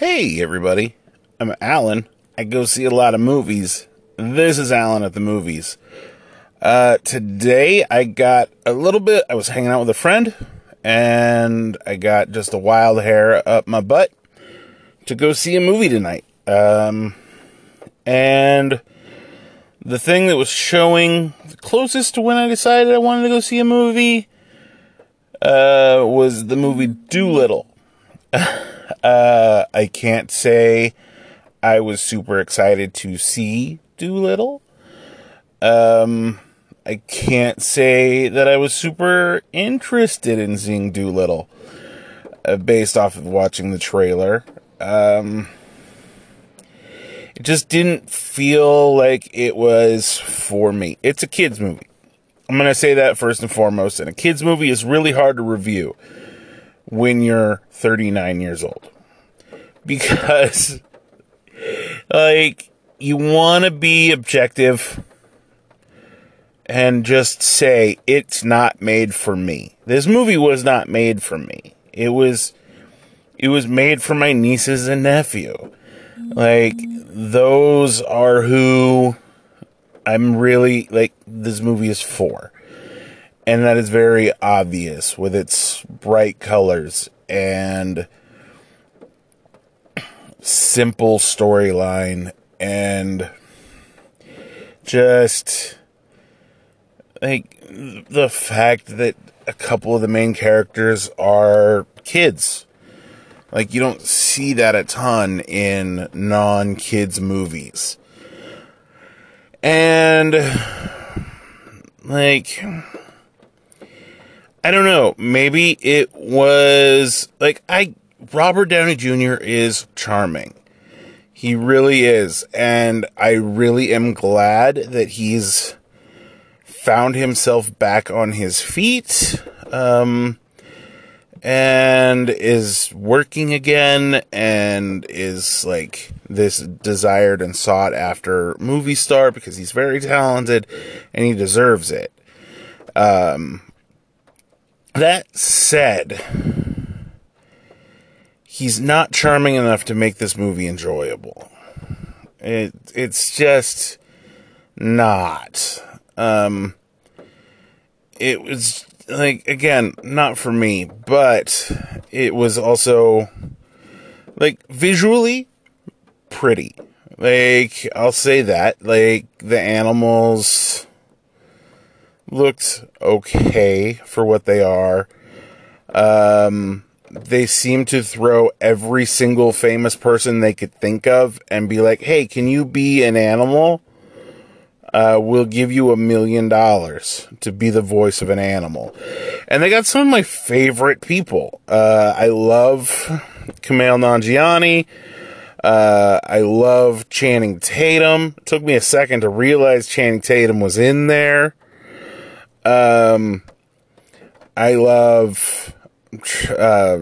Hey, everybody. I'm Alan. I go see a lot of movies. This is Alan at the movies. Uh, today I got a little bit, I was hanging out with a friend, and I got just a wild hair up my butt to go see a movie tonight. Um, and the thing that was showing the closest to when I decided I wanted to go see a movie, uh, was the movie Dolittle. Uh, I can't say I was super excited to see Dolittle. Um, I can't say that I was super interested in seeing Dolittle uh, based off of watching the trailer. Um, it just didn't feel like it was for me. It's a kids movie. I'm going to say that first and foremost. And a kids movie is really hard to review when you're 39 years old. Because, like, you want to be objective and just say, it's not made for me. This movie was not made for me. It was, it was made for my nieces and nephew. Like, those are who I'm really, like, this movie is for and that is very obvious with its bright colors and simple storyline and just like the fact that a couple of the main characters are kids. Like you don't see that a ton in non-kids movies. And like I don't know. Maybe it was like I Robert Downey Jr. is charming. He really is. And I really am glad that he's found himself back on his feet. Um, and is working again and is like this desired and sought after movie star because he's very talented and he deserves it. Um, that said, he's not charming enough to make this movie enjoyable. It it's just not. Um it was like again, not for me, but it was also like visually pretty. Like I'll say that. Like the animals looked okay for what they are. Um, they seem to throw every single famous person they could think of and be like, hey, can you be an animal? Uh, we'll give you a million dollars to be the voice of an animal. And they got some of my favorite people. Uh, I love Kumail Nanjiani. Uh, I love Channing Tatum. It took me a second to realize Channing Tatum was in there. Um, I love uh,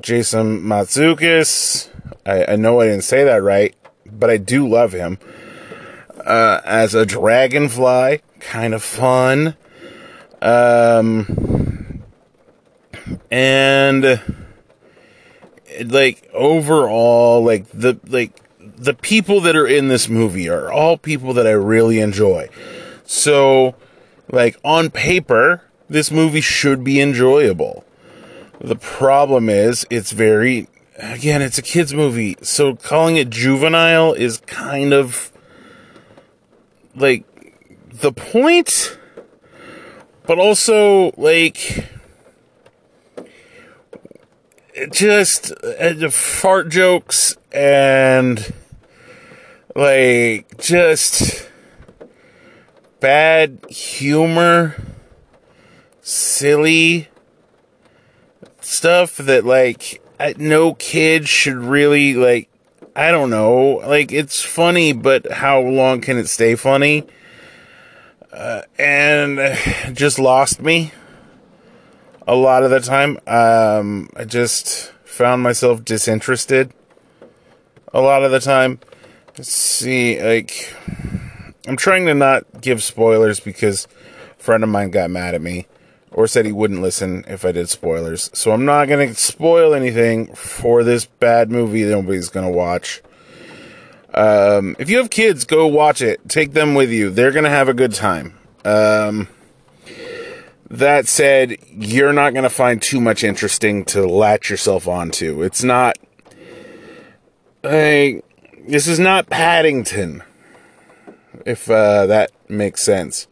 Jason Mantzoukas. I, I know I didn't say that right, but I do love him. Uh, as a dragonfly, kind of fun. Um, and like overall, like the like the people that are in this movie are all people that I really enjoy. So like, on paper, this movie should be enjoyable. The problem is, it's very, again, it's a kid's movie, so calling it juvenile is kind of like the point, but also like just uh, fart jokes and like just bad humor, silly stuff that like no kid should really like I don't know. Like it's funny, but how long can it stay funny? Uh, and just lost me a lot of the time. Um, I just found myself disinterested a lot of the time. Let's see, like I'm trying to not give spoilers because a friend of mine got mad at me or said he wouldn't listen if I did spoilers. So I'm not going to spoil anything for this bad movie that nobody's going to watch. Um, if you have kids, go watch it. Take them with you. They're going to have a good time. Um, that said, you're not going to find too much interesting to latch yourself onto. It's not. Like, this is not Paddington, if uh, that makes sense.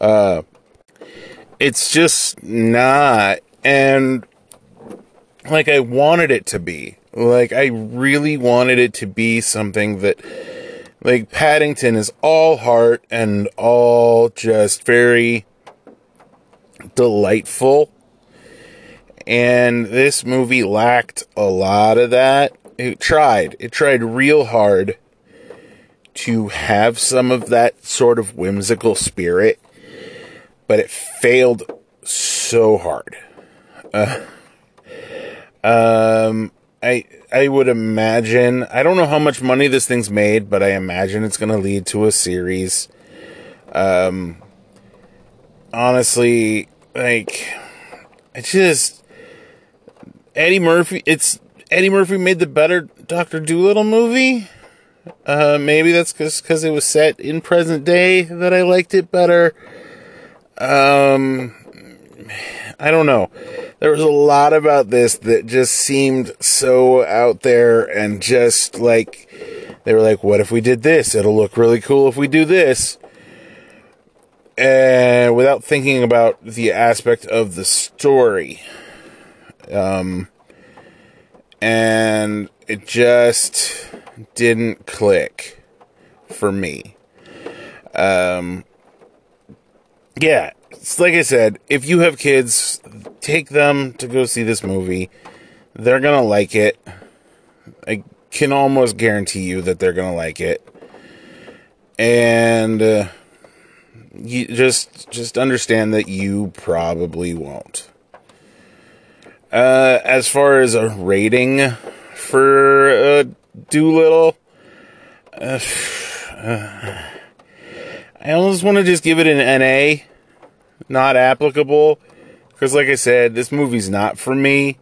Uh, it's just not. And like I wanted it to be. Like I really wanted it to be something that like Paddington is all heart and all just very delightful. And this movie lacked a lot of that. It tried. It tried real hard to have some of that sort of whimsical spirit but it failed so hard. Uh, um, I I would imagine I don't know how much money this thing's made, but I imagine it's going to lead to a series. Um, honestly, like it's just Eddie Murphy. It's Eddie Murphy made the better Doctor Dolittle movie. Uh, maybe that's because because it was set in present day that I liked it better. Um, I don't know. There was a lot about this that just seemed so out there and just like they were like, "What if we did this? It'll look really cool if we do this." And without thinking about the aspect of the story. Um, and it just didn't click for me. Um, yeah, like I said, if you have kids, take them to go see this movie. They're gonna like it. I can almost guarantee you that they're gonna like it. And uh, you just just understand that you probably won't. Uh, as far as a rating for uh, Dolittle, uh, I almost want to just give it an NA not applicable. Because, like I said, this movie's not for me.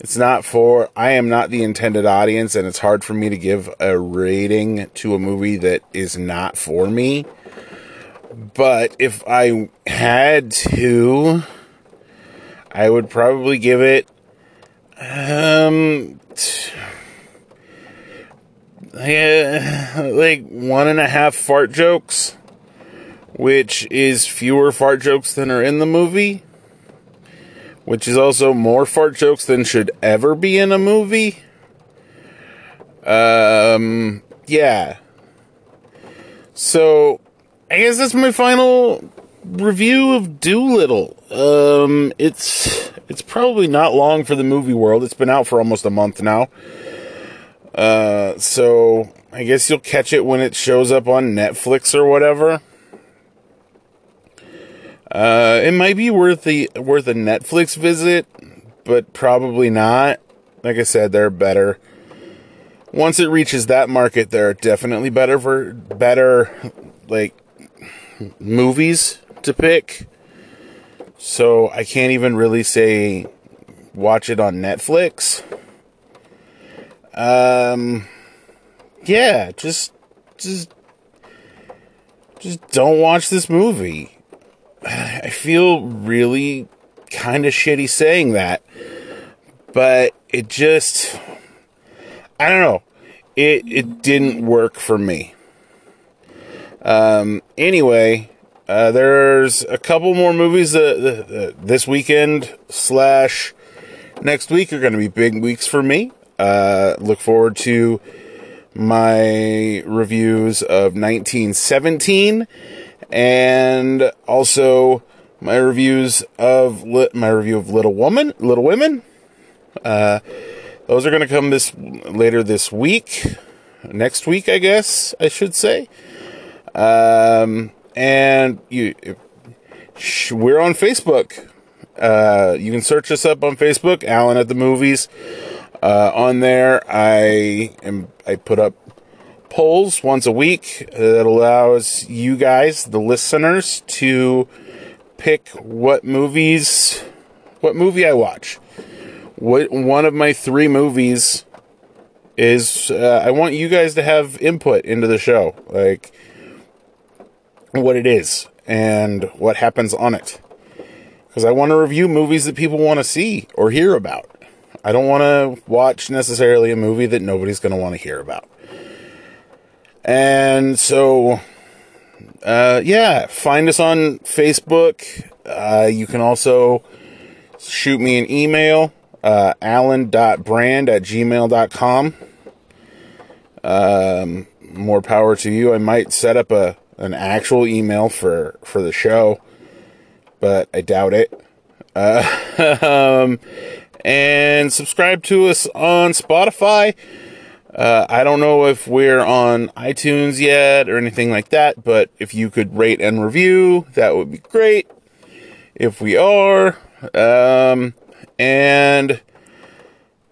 It's not for. I am not the intended audience, and it's hard for me to give a rating to a movie that is not for me. But if I had to, I would probably give it. Um. like one and a half fart jokes which is fewer fart jokes than are in the movie, which is also more fart jokes than should ever be in a movie. Um, yeah. So, I guess that's my final review of Dolittle. Um, it's it's probably not long for the movie world. It's been out for almost a month now. Uh, so I guess you'll catch it when it shows up on Netflix or whatever. Uh, it might be worth the worth a Netflix visit, but probably not. Like I said, they're better. Once it reaches that market, they're definitely better for better like movies to pick. So I can't even really say watch it on Netflix. Um yeah, just just just don't watch this movie. I feel really kind of shitty saying that, but it just, I don't know, it it didn't work for me. Um. Anyway, uh, there's a couple more movies that, this weekend slash next week are going to be big weeks for me. Uh, look forward to my reviews of 1917 and also my reviews of li- my review of Little Woman, Little Women. Uh, those are going to come this later this week, next week, I guess I should say. Um, and you, we're on Facebook. Uh, you can search us up on Facebook, Alan at the Movies. Uh, on there, I am I put up polls once a week that allows you guys, the listeners, to pick what movies, what movie I watch. What one of my three movies is. Uh, I want you guys to have input into the show, like what it is and what happens on it. Because I want to review movies that people want to see or hear about. I don't want to watch necessarily a movie that nobody's going to want to hear about. And so, uh, yeah, find us on Facebook. Uh, you can also shoot me an email, uh, alan.brand at gmail.com. Um, more power to you. I might set up a an actual email for, for the show, but I doubt it. Uh, um, and subscribe to us on Spotify. Uh, I don't know if we're on iTunes yet or anything like that, but if you could rate and review, that would be great. If we are, um, and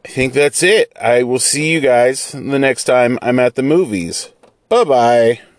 I think that's it. I will see you guys the next time I'm at the movies. Bye bye.